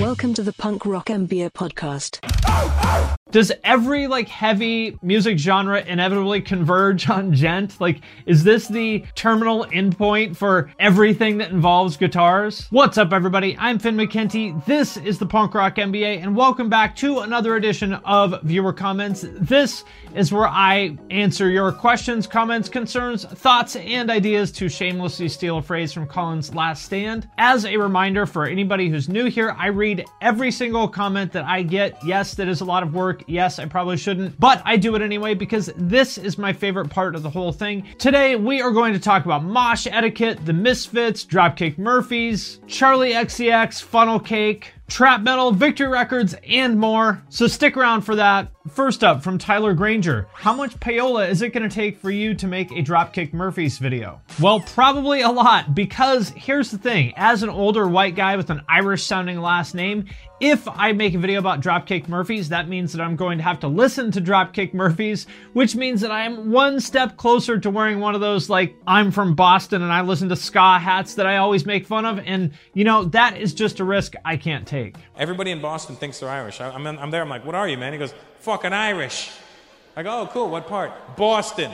Welcome to the Punk Rock MBA podcast. Does every like heavy music genre inevitably converge on djent? Like, is this the terminal endpoint for everything that involves guitars? What's up, everybody? I'm Finn McKenty. This is the Punk Rock MBA, and welcome back to another edition of Viewer Comments. This is where I answer your questions, comments, concerns, thoughts, and ideas to shamelessly steal a phrase from Colin's Last Stand. As a reminder for anybody who's new here, I read every single comment that I get. Yes, that is a lot of work. Yes, I probably shouldn't, but I do it anyway because this is my favorite part of the whole thing. Today, we are going to talk about mosh etiquette, the Misfits, Dropkick Murphys, Charli XCX, Funnel Cake, trap metal, victory records, and more. So stick around for that. First up from Tyler Granger, how much payola is it going to take for you to make a Dropkick Murphys video? Well, probably a lot because here's the thing. As an older white guy with an Irish sounding last name, if I make a video about Dropkick Murphys, that means that I'm going to have to listen to Dropkick Murphys, which means that I am one step closer to wearing one of those, like, I'm from Boston and I listen to ska hats that I always make fun of. And, you know, that is just a risk I can't take. Everybody in Boston thinks they're Irish. I, am I'm there, I'm like, what are you, man? He goes, fucking Irish. I go, oh, cool, what part? Boston.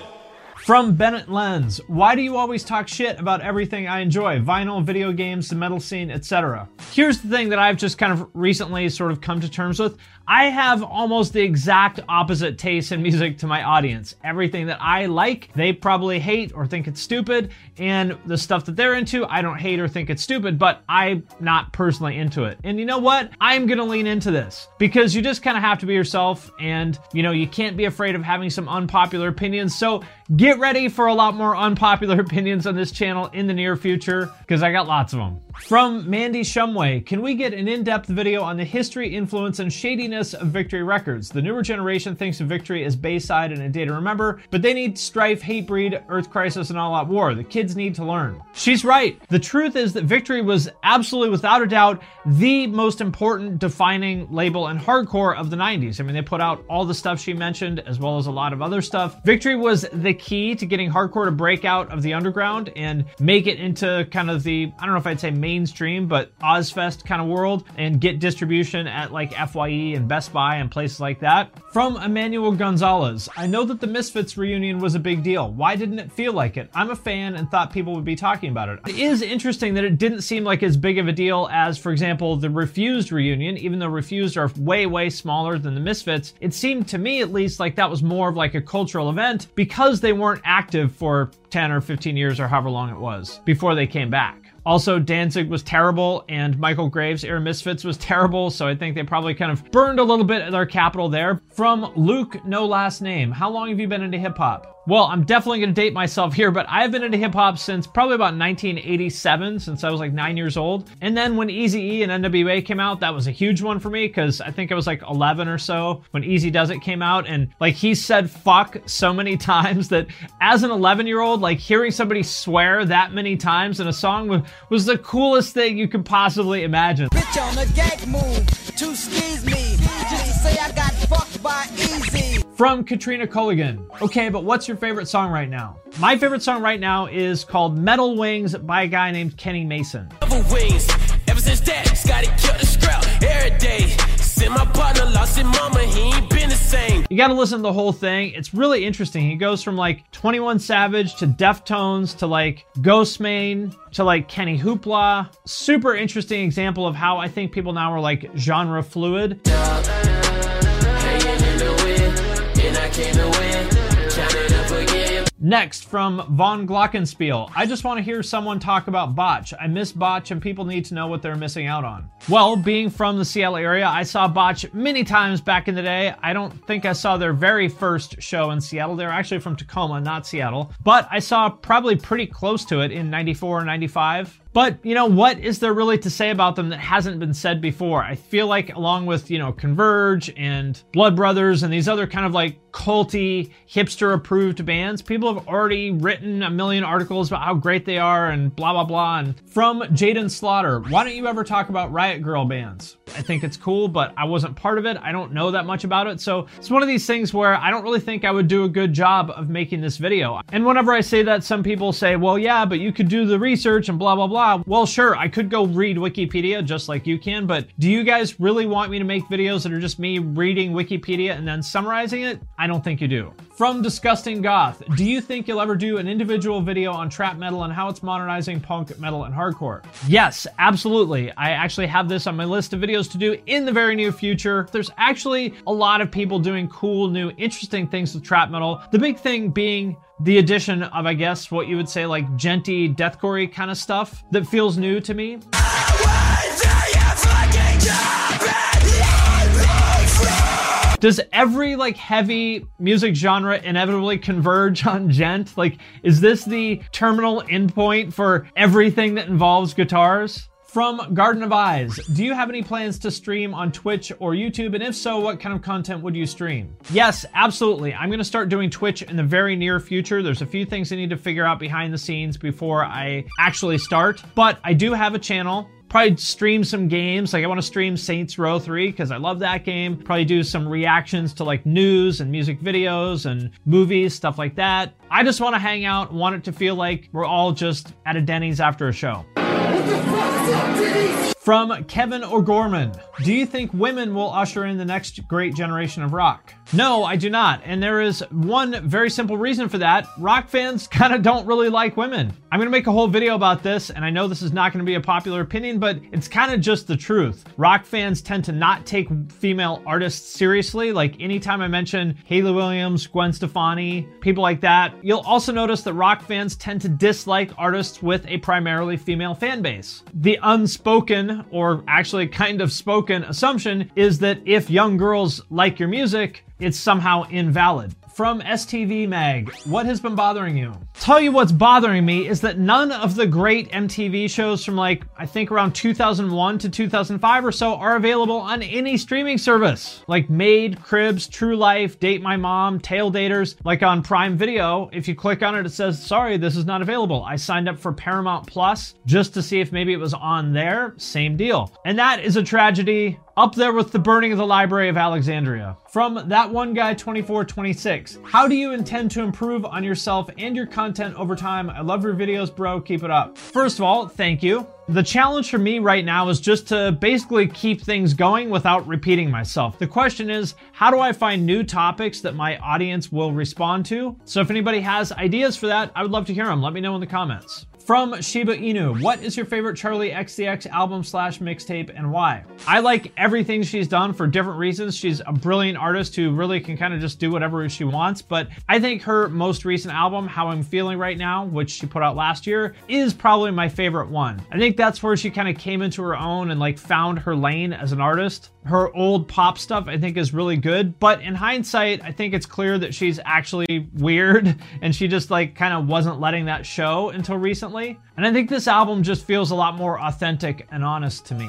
From Bennett Lens, why do you always talk shit about everything I enjoy? Vinyl, video games, the metal scene, etc. Here's the thing that I've just kind of recently sort of come to terms with. I have almost the exact opposite taste in music to my audience. Everything that I like, they probably hate or think it's stupid, and the stuff that they're into, I don't hate or think it's stupid, but I'm not personally into it. And you know what? I'm gonna lean into this because you just kind of have to be yourself, and you know, you can't be afraid of having some unpopular opinions. So get ready for a lot more unpopular opinions on this channel in the near future because I got lots of them. From Mandy Shumway, can we get an in-depth video on the history, influence, and shadiness of Victory Records? The newer generation thinks of Victory as Bayside and a day to remember, but they need Strife, Hatebreed, Earth Crisis, and All Out War. The kids need to learn. She's right. The truth is that Victory was absolutely, without a doubt, the most important defining label in hardcore of the 90s. I mean, they put out all the stuff she mentioned, as well as a lot of other stuff. Victory was the key to getting hardcore to break out of the underground and make it into kind of the, I don't know if I'd say mainstream, but Ozzfest kind of world and get distribution at like FYE and Best Buy and places like that. From Emmanuel Gonzalez, I know that the Misfits reunion was a big deal. Why didn't it feel like it? I'm a fan and thought people would be talking about it. It is interesting that it didn't seem like as big of a deal as, for example, the Refused reunion, even though Refused are way, way smaller than the Misfits. It seemed to me, at least, like that was more of like a cultural event because they weren't active for 10 or 15 years or however long it was before they came back. Also, Danzig was terrible, and Michael Graves' Air Misfits was terrible, so I think they probably kind of burned a little bit of their capital there. From Luke, no last name. How long have you been into hip hop? Well, I'm definitely going to date myself here, but I've been into hip hop since probably about 1987, since I was like nine years old. And then when Easy E and NWA came out, that was a huge one for me because I think I was like 11 or so when Eazy-Duz-It came out. And like he said fuck so many times that as an 11 year old, like hearing somebody swear that many times in a song was, was the coolest thing you could possibly imagine. Bitch on gag move, skis me, just to say I got. From Katrina Culligan. Okay, but what's your favorite song right now? My favorite song right now is called Metal Wings by a guy named Kenny Mason. Wings. Ever since that, Scotty killed the scrap every day. Partner mama, he ain't been the same. You gotta listen to the whole thing. It's really interesting. He goes from like 21 Savage to Deftones to like Ghostemane to like Kenny Hoopla. Super interesting example of how I think people now are like genre fluid. Next, from Von Glockenspiel. I just want to hear someone talk about Botch. I miss Botch and people need to know what they're missing out on. Well, being from the Seattle area, I saw Botch many times back in the day. I don't think I saw their very first show in Seattle. They're actually from Tacoma, not Seattle. But I saw probably pretty close to it in 94 or 95. But, you know, what is there really to say about them that hasn't been said before? I feel like, along with, you know, Converge and Blood Brothers and these other kind of like culty, hipster approved bands, people have already written a million articles about how great they are and blah, blah, blah. And from Jaden Slaughter, why don't you ever talk about Riot Grrrl bands? I think it's cool, but I wasn't part of it. I don't know that much about it. So it's one of these things where I don't really think I would do a good job of making this video. And whenever I say that, some people say, well, yeah, but you could do the research and blah, blah, blah. Well, sure, I could go read Wikipedia just like you can, but do you guys really want me to make videos that are just me reading Wikipedia and then summarizing it? I don't think you do. From Disgusting Goth, do you think you'll ever do an individual video on trap metal and how it's modernizing punk, metal, and hardcore? Yes, absolutely. I actually have this on my list of videos to do in the very near future. There's actually a lot of people doing cool, new, interesting things with trap metal. The big thing being the addition of, I guess, what you would say like djenty, deathcore kind of stuff that feels new to me. Does every like heavy music genre inevitably converge on djent? Like, is this the terminal endpoint for everything that involves guitars? From Garden of Eyes, do you have any plans to stream on Twitch or YouTube? And if so, what kind of content would you stream? Yes, absolutely. I'm to start doing Twitch in the very near future. There's a few things I need to figure out behind the scenes before I actually start, but I do have a channel probably stream some games. Like I want to stream Saints Row 3 because I love that game. Probably do some reactions to like news and music videos and movies, stuff like that. I just want to hang out, want it to feel like we're all just at a Denny's after a show the fuck's up, Denise? From Kevin O'Gorman, do you think women will usher in the next great generation of rock? No, I do not. And there is one very simple reason for that. Rock fans kind of don't really like women. I'm going to make a whole video about this, and I know this is not going to be a popular opinion, but it's kind of just the truth. Rock fans tend to not take female artists seriously. Like anytime I mention Hayley Williams, Gwen Stefani, people like that, you'll also notice that rock fans tend to dislike artists with a primarily female fan base. The unspoken, or actually kind of spoken, assumption is that if young girls like your music, it's somehow invalid. From STV Mag, what has been bothering you? Tell you what's bothering me is that none of the great MTV shows from like, I think around 2001 to 2005 or so are available on any streaming service. Like Made, Cribs, True Life, Date My Mom, Tail Daters. Like on Prime Video, if you click on it, it says, sorry, this is not available. I signed up for Paramount Plus just to see if maybe it was on there. Same deal. And that is a tragedy up there with the burning of the Library of Alexandria. From that one guy 2426, how do you intend to improve on yourself and your content over time? I love your videos, bro. Keep it up. First of all, thank you. The challenge for me right now is just to basically keep things going without repeating myself. The question is, how do I find new topics that my audience will respond to? So if anybody has ideas for that, I would love to hear them. Let me know in the comments. From Shiba Inu, what is your favorite Charli XCX album slash mixtape and why? I like everything she's done for different reasons. She's a brilliant artist who really can kind of just do whatever she wants, but I think her most recent album, How I'm Feeling Right Now, which she put out last year, is probably my favorite one. I think that's where she kind of came into her own and like found her lane as an artist. Her old pop stuff, I think, is really good, but in hindsight, I think it's clear that she's actually weird and she just like kind of wasn't letting that show until recently. And I think this album just feels a lot more authentic and honest to me.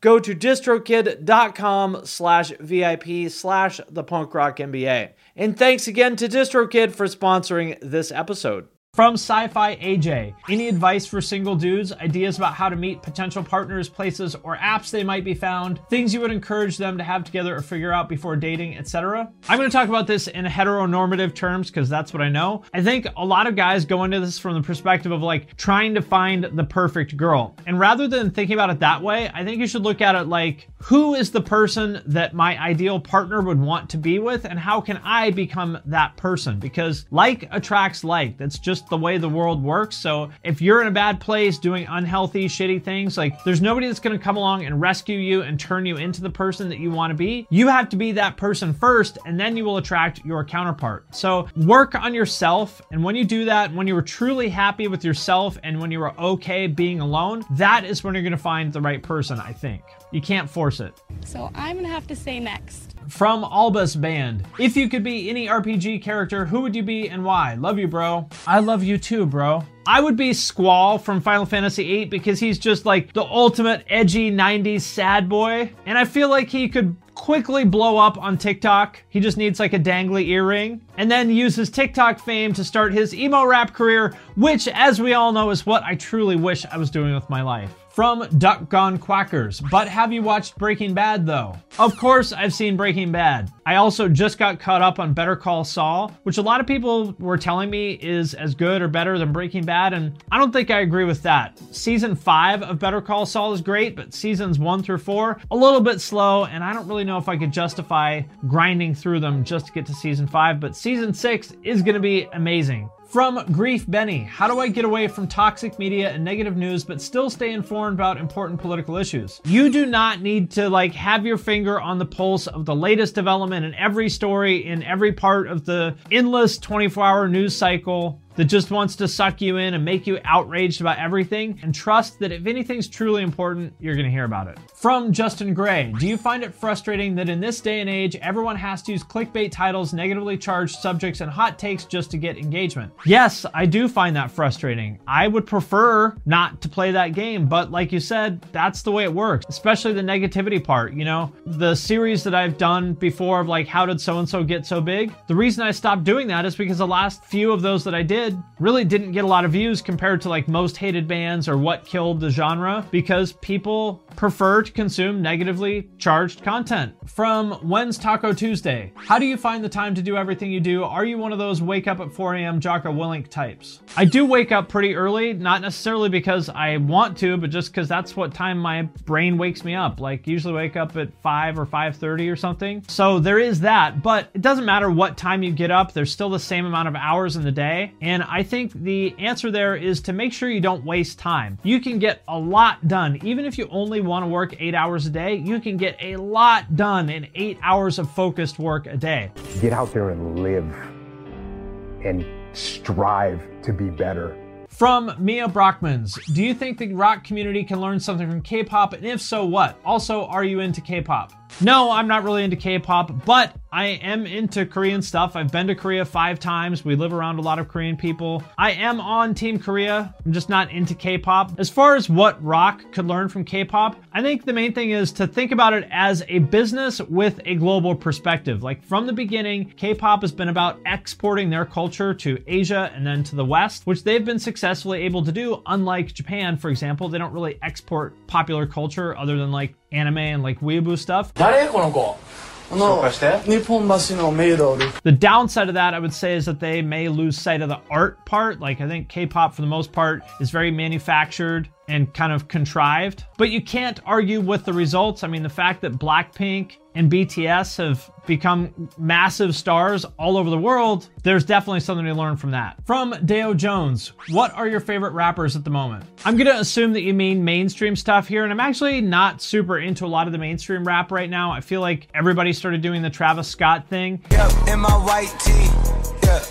go to distrokid.com slash VIP slash the punk rock MBA. And thanks again to DistroKid for sponsoring this episode. From Sci Fi AJ, any advice for single dudes, ideas about how to meet potential partners, places, or apps they might be found, things you would encourage them to have together or figure out before dating, etc. I'm going to talk about this in heteronormative terms because that's what I know. I think a lot of guys go into this from the perspective of like trying to find the perfect girl. And rather than thinking about it that way, I think you should look at it like who is the person that my ideal partner would want to be with, and how can I become that person? Because like attracts like. That's just the way the world works. So if you're in a bad place doing unhealthy, shitty things, like there's nobody that's going to come along and rescue you and turn you into the person that you want to be. You have to be that person first, and then you will attract your counterpart. So work on yourself. And when you do that, when you are truly happy with yourself and when you are okay being alone, that is when you're going to find the right person, I think. You can't force it. So I'm going to have to say next. From Albus Band. If you could be any RPG character, who would you be and why? Love you, bro. I love you too, bro. I would be Squall from Final Fantasy VIII because he's just like the ultimate edgy 90s sad boy. And I feel like he could quickly blow up on TikTok. He just needs like a dangly earring. And then use his TikTok fame to start his emo rap career, which, as we all know, is what I truly wish I was doing with my life from Duck Gone Quackers. But have you watched Breaking Bad though? Of course, I've seen Breaking Bad. I also just got caught up on Better Call Saul, which a lot of people were telling me is as good or better than Breaking Bad, and I don't think I agree with that. Season 5 of Better Call Saul is great, but seasons 1 through 4, a little bit slow, and I don't really know if I could justify grinding through them just to get to season 5, but season 6 is to be amazing. From Grief Benny, how do I get away from toxic media and negative news but still stay informed about important political issues? You do not need to like have your finger on the pulse of the latest development in every story in every part of the endless 24-hour news cycle that just wants to suck you in and make you outraged about everything, and trust that if anything's truly important, you're to hear about it. From Justin Gray Do you find it frustrating that in this day and age, everyone has to use clickbait titles, negatively charged subjects, and hot takes just to get engagement? Yes, I do find that frustrating. I would prefer not to play that game, but like you said, that's the way it works, especially the negativity part. You know, the series that I've done before of like, how did so and so get so big? The reason I stopped doing that is because the last few of those that I did, did really didn't get a lot of views compared to like most hated bands or what killed the genre because people prefer to consume negatively charged content. From When's Taco Tuesday? How do you find the time to do everything you do? Are you one of those wake up at 4 a.m. Jocko Willink types? I do wake up pretty early, not necessarily because I want to, but just because that's what time my brain wakes me up. Like usually wake up at 5 or 5:30 or something. So there is that, but it doesn't matter what time you get up. There's still the same amount of hours in the day, and I think the answer there is to make sure you don't waste time. You can get a lot done even if you only want to work 8 hours a day. You can get a lot done in 8 hours of focused work a day. Get out there and live and strive to be better. From Mia Brockmans, do you think the rock community can learn something from K-pop, and if so, what? Also, are you into K-pop? No, I'm not really into K-pop, but I am into Korean stuff. I've been to Korea five times. We live around a lot of Korean people. I am on Team Korea. I'm just not into K-pop. As far as what rock could learn from K-pop, I think the main thing is to think about it as a business with a global perspective. Like from the beginning, K-pop has been about exporting their culture to Asia and then to the West, which they've been successfully able to do. Unlike Japan, for example, they don't really export popular culture other than like anime and like weeaboo stuff. The downside of that, I would say, is that they may lose sight of the art part. Like, I think K pop, for the most part, is very manufactured and kind of contrived. But you can't argue with the results. I mean, the fact that Blackpink and BTS have become massive stars all over the world, there's definitely something to learn from that. From Deo Jones, what are your favorite rappers at the moment? I'm gonna assume that you mean mainstream stuff here, and I'm actually not super into a lot of the mainstream rap right now. I feel like everybody started doing the Travis Scott thing. Yep, in my white tee. Yeah,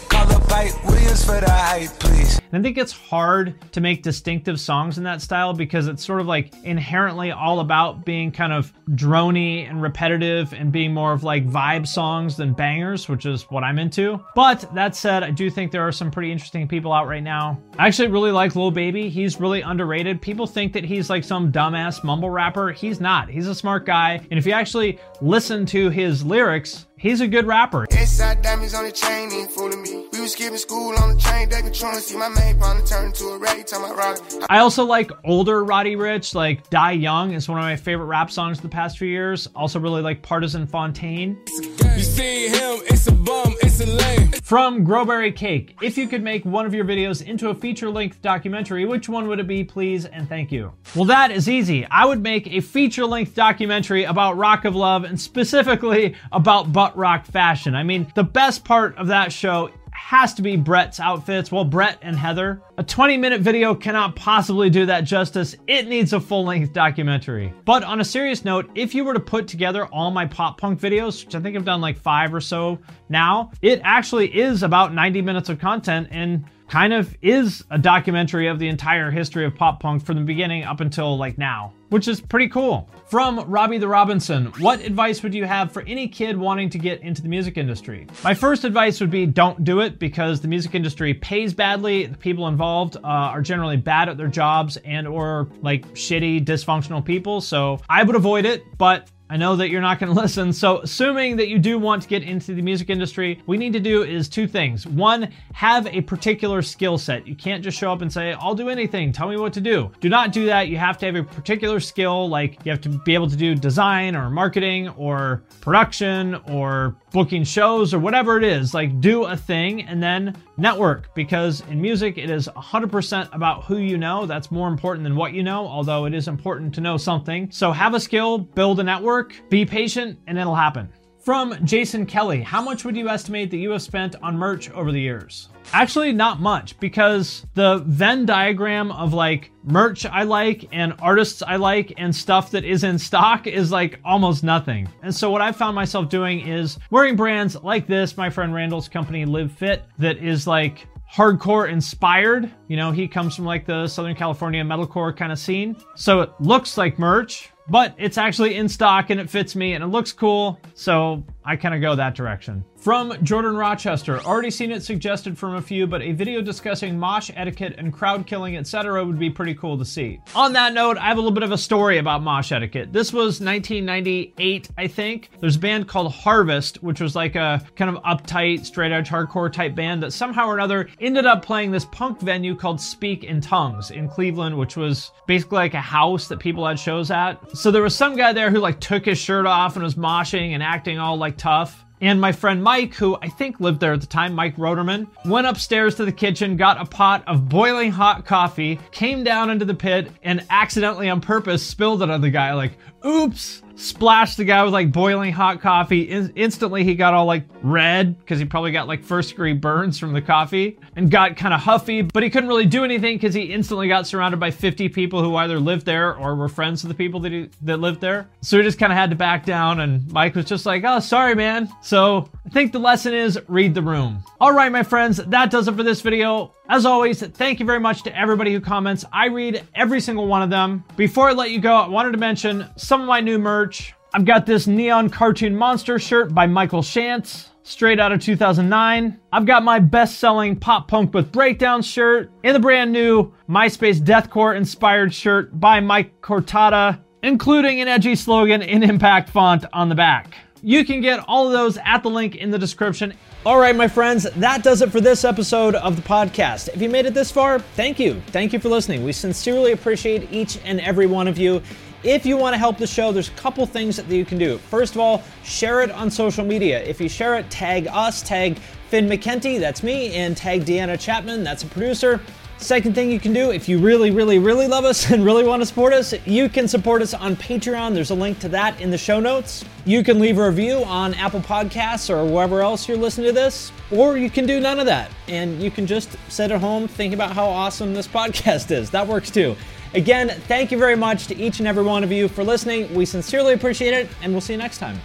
Williams for the hype, please. And I think it's hard to make distinctive songs in that style because it's sort of like inherently all about being kind of drony and repetitive and being more of like vibe songs than bangers, which is what I'm into. But that said, I do think there are some pretty interesting people out right now. I actually really like Lil Baby. He's really underrated. People think that he's like some dumbass mumble rapper. He's not. He's a smart guy. And if you actually listen to his lyrics, He's a good rapper. Inside diamonds on the chain, ain't fooling me. We was skipping school on the train, they controlling. See my main partner turn into a rag, time I rock. I also like older Roddy Ricch, like Die Young is one of my favorite rap songs the past few years. Also really like Pardison Fontaine. You see him, it's a bum, it's a lame. From Growberry Cake, if you could make one of your videos into a feature-length documentary, which one would it be, please, and thank you? Well, that is easy. I would make a feature-length documentary about Rock of Love and specifically about butt rock fashion. I mean, the best part of that show has to be Brett's outfits. Well, Brett and Heather. A 20 minute video cannot possibly do that justice. It needs a full length documentary. But on a serious note, if you were to put together all my pop punk videos, which I think I've done like five or so now, it actually is about 90 minutes of content and kind of is a documentary of the entire history of pop punk from the beginning up until like now, which is pretty cool. From Robbie the Robinson, what advice would you have for any kid wanting to get into the music industry? My first advice would be don't do it because the music industry pays badly. The people involved uh, are generally bad at their jobs and or like shitty, dysfunctional people. So I would avoid it, but I know that you're not going to listen. So, assuming that you do want to get into the music industry, we need to do is two things. One, have a particular skill set. You can't just show up and say, I'll do anything. Tell me what to do. Do not do that. You have to have a particular skill, like you have to be able to do design or marketing or production or booking shows or whatever it is. Like, do a thing and then network because in music, it is 100% about who you know. That's more important than what you know, although it is important to know something. So, have a skill, build a network be patient, and it'll happen. From Jason Kelly, how much would you estimate that you have spent on merch over the years? Actually, not much because the Venn diagram of like merch I like and artists I like and stuff that is in stock is like almost nothing. And so, what I found myself doing is wearing brands like this, my friend Randall's company Live Fit, that is like hardcore inspired. You know, he comes from like the Southern California metalcore kind of scene. So it looks like merch, but it's actually in stock and it fits me and it looks cool. So I kind of go that direction. From Jordan Rochester, already seen it suggested from a few, but a video discussing mosh etiquette and crowd killing, etc., would be pretty cool to see. On that note, I have a little bit of a story about mosh etiquette. This was 1998, I think. There's a band called Harvest, which was like a kind of uptight, straight edge hardcore type band that somehow or another ended up playing this punk venue called Speak in Tongues in Cleveland, which was basically like a house that people had shows at. So there was some guy there who like took his shirt off and was moshing and acting all like tough. And my friend Mike, who I think lived there at the time, Mike Roderman, went upstairs to the kitchen, got a pot of boiling hot coffee, came down into the pit, and accidentally on purpose spilled it on the guy. Like, oops! Splashed the guy with like boiling hot coffee. In- instantly, he got all like red because he probably got like first degree burns from the coffee and got kind of huffy, but he couldn't really do anything because he instantly got surrounded by 50 people who either lived there or were friends of the people that, he, that lived there. So he just kind of had to back down, and Mike was just like, oh, sorry, man. So I think the lesson is read the room. All right, my friends, that does it for this video. As always, thank you very much to everybody who comments. I read every single one of them. Before I let you go, I wanted to mention some of my new merch. I've got this neon cartoon monster shirt by Michael Shantz, straight out of 2009. I've got my best selling pop punk with breakdown shirt and the brand new MySpace deathcore inspired shirt by Mike Cortada, including an edgy slogan in impact font on the back. You can get all of those at the link in the description. All right, my friends, that does it for this episode of the podcast. If you made it this far, thank you. Thank you for listening. We sincerely appreciate each and every one of you. If you want to help the show, there's a couple things that you can do. First of all, share it on social media. If you share it, tag us, tag Finn McKenty, that's me, and tag Deanna Chapman, that's a producer. Second thing you can do, if you really, really, really love us and really want to support us, you can support us on Patreon. There's a link to that in the show notes. You can leave a review on Apple Podcasts or wherever else you're listening to this, or you can do none of that. And you can just sit at home think about how awesome this podcast is. That works too. Again, thank you very much to each and every one of you for listening. We sincerely appreciate it, and we'll see you next time.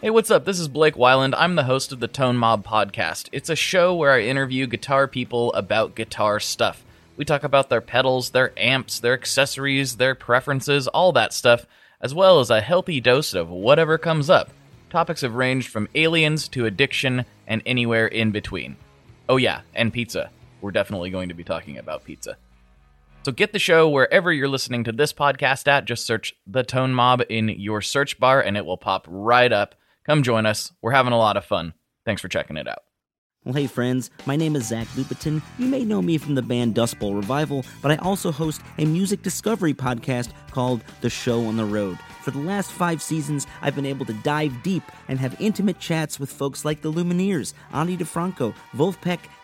Hey, what's up? This is Blake Wyland. I'm the host of the Tone Mob Podcast. It's a show where I interview guitar people about guitar stuff. We talk about their pedals, their amps, their accessories, their preferences, all that stuff, as well as a healthy dose of whatever comes up. Topics have ranged from aliens to addiction and anywhere in between. Oh, yeah, and pizza. We're definitely going to be talking about pizza. So get the show wherever you're listening to this podcast at. Just search The Tone Mob in your search bar and it will pop right up. Come join us. We're having a lot of fun. Thanks for checking it out. Well, hey, friends, my name is Zach Lupetin. You may know me from the band Dust Bowl Revival, but I also host a music discovery podcast called The Show on the Road. For the last five seasons, I've been able to dive deep and have intimate chats with folks like the Lumineers, Ani DiFranco, Vulfpeck,